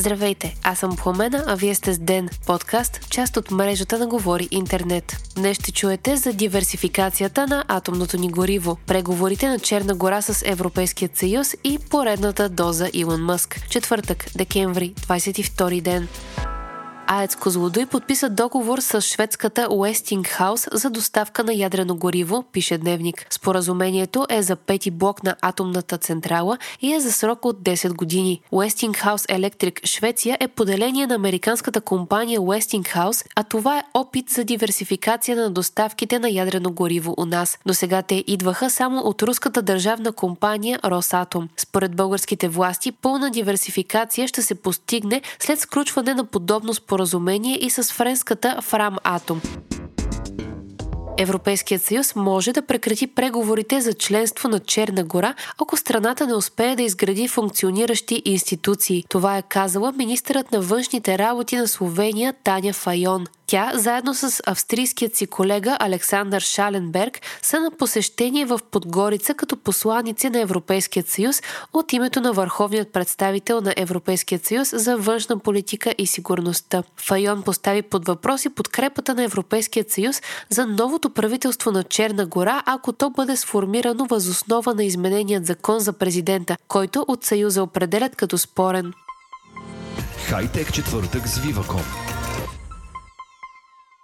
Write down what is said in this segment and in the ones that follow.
Здравейте, аз съм Пламена, а вие сте с Ден, подкаст, част от мрежата на Говори Интернет. Днес ще чуете за диверсификацията на атомното ни гориво, преговорите на Черна гора с Европейският съюз и поредната доза Илон Мъск. Четвъртък, декември, 22 ден. АЕЦ Козлодуй подписа договор с шведската Уестингхаус за доставка на ядрено гориво, пише Дневник. Споразумението е за пети блок на атомната централа и е за срок от 10 години. Уестингхаус Електрик Швеция е поделение на американската компания Уестингхаус, а това е опит за диверсификация на доставките на ядрено гориво у нас. До сега те идваха само от руската държавна компания Росатом. Според българските власти, пълна диверсификация ще се постигне след сключване на подобно споразумение споразумение и с френската Фрам Атом. Европейският съюз може да прекрати преговорите за членство на Черна гора, ако страната не успее да изгради функциониращи институции. Това е казала министърът на външните работи на Словения Таня Файон. Тя, заедно с австрийският си колега Александър Шаленберг, са на посещение в Подгорица като посланици на Европейският съюз от името на върховният представител на Европейският съюз за външна политика и сигурността. Файон постави под въпроси подкрепата на Европейският съюз за новото правителство на Черна гора, ако то бъде сформирано възоснова на измененият закон за президента, който от Съюза определят като спорен. Хайтек четвъртък с Viva.com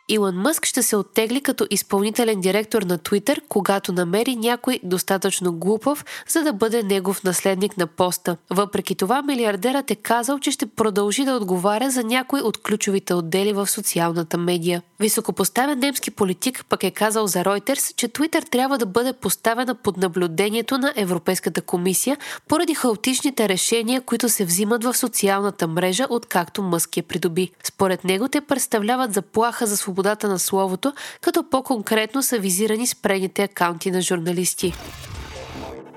Илон Мъск ще се оттегли като изпълнителен директор на Twitter, когато намери някой достатъчно глупав, за да бъде негов наследник на поста. Въпреки това, милиардерът е казал, че ще продължи да отговаря за някой от ключовите отдели в социалната медия. Високопоставен немски политик пък е казал за Reuters, че Twitter трябва да бъде поставена под наблюдението на Европейската комисия поради хаотичните решения, които се взимат в социалната мрежа, откакто Мъск я придоби. Според него те представляват заплаха за свободата свободата на словото, като по-конкретно са визирани спрените акаунти на журналисти.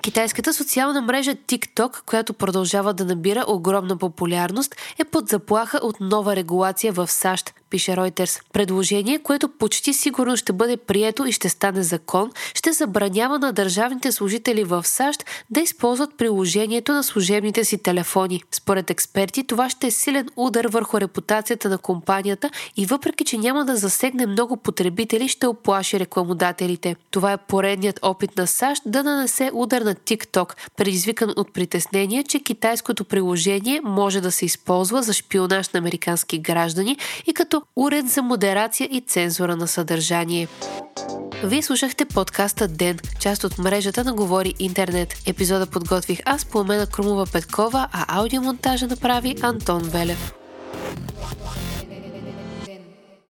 Китайската социална мрежа TikTok, която продължава да набира огромна популярност, е под заплаха от нова регулация в САЩ, пише Reuters. Предложение, което почти сигурно ще бъде прието и ще стане закон, ще забранява на държавните служители в САЩ да използват приложението на служебните си телефони. Според експерти, това ще е силен удар върху репутацията на компанията и въпреки, че няма да засегне много потребители, ще оплаши рекламодателите. Това е поредният опит на САЩ да нанесе удар на TikTok, предизвикан от притеснение, че китайското приложение може да се използва за шпионаж на американски граждани и уред за модерация и цензура на съдържание. Вие слушахте подкаста Ден, част от мрежата на Говори Интернет. Епизода подготвих аз, Пламена Крумова Петкова, а аудиомонтажа направи Антон Велев.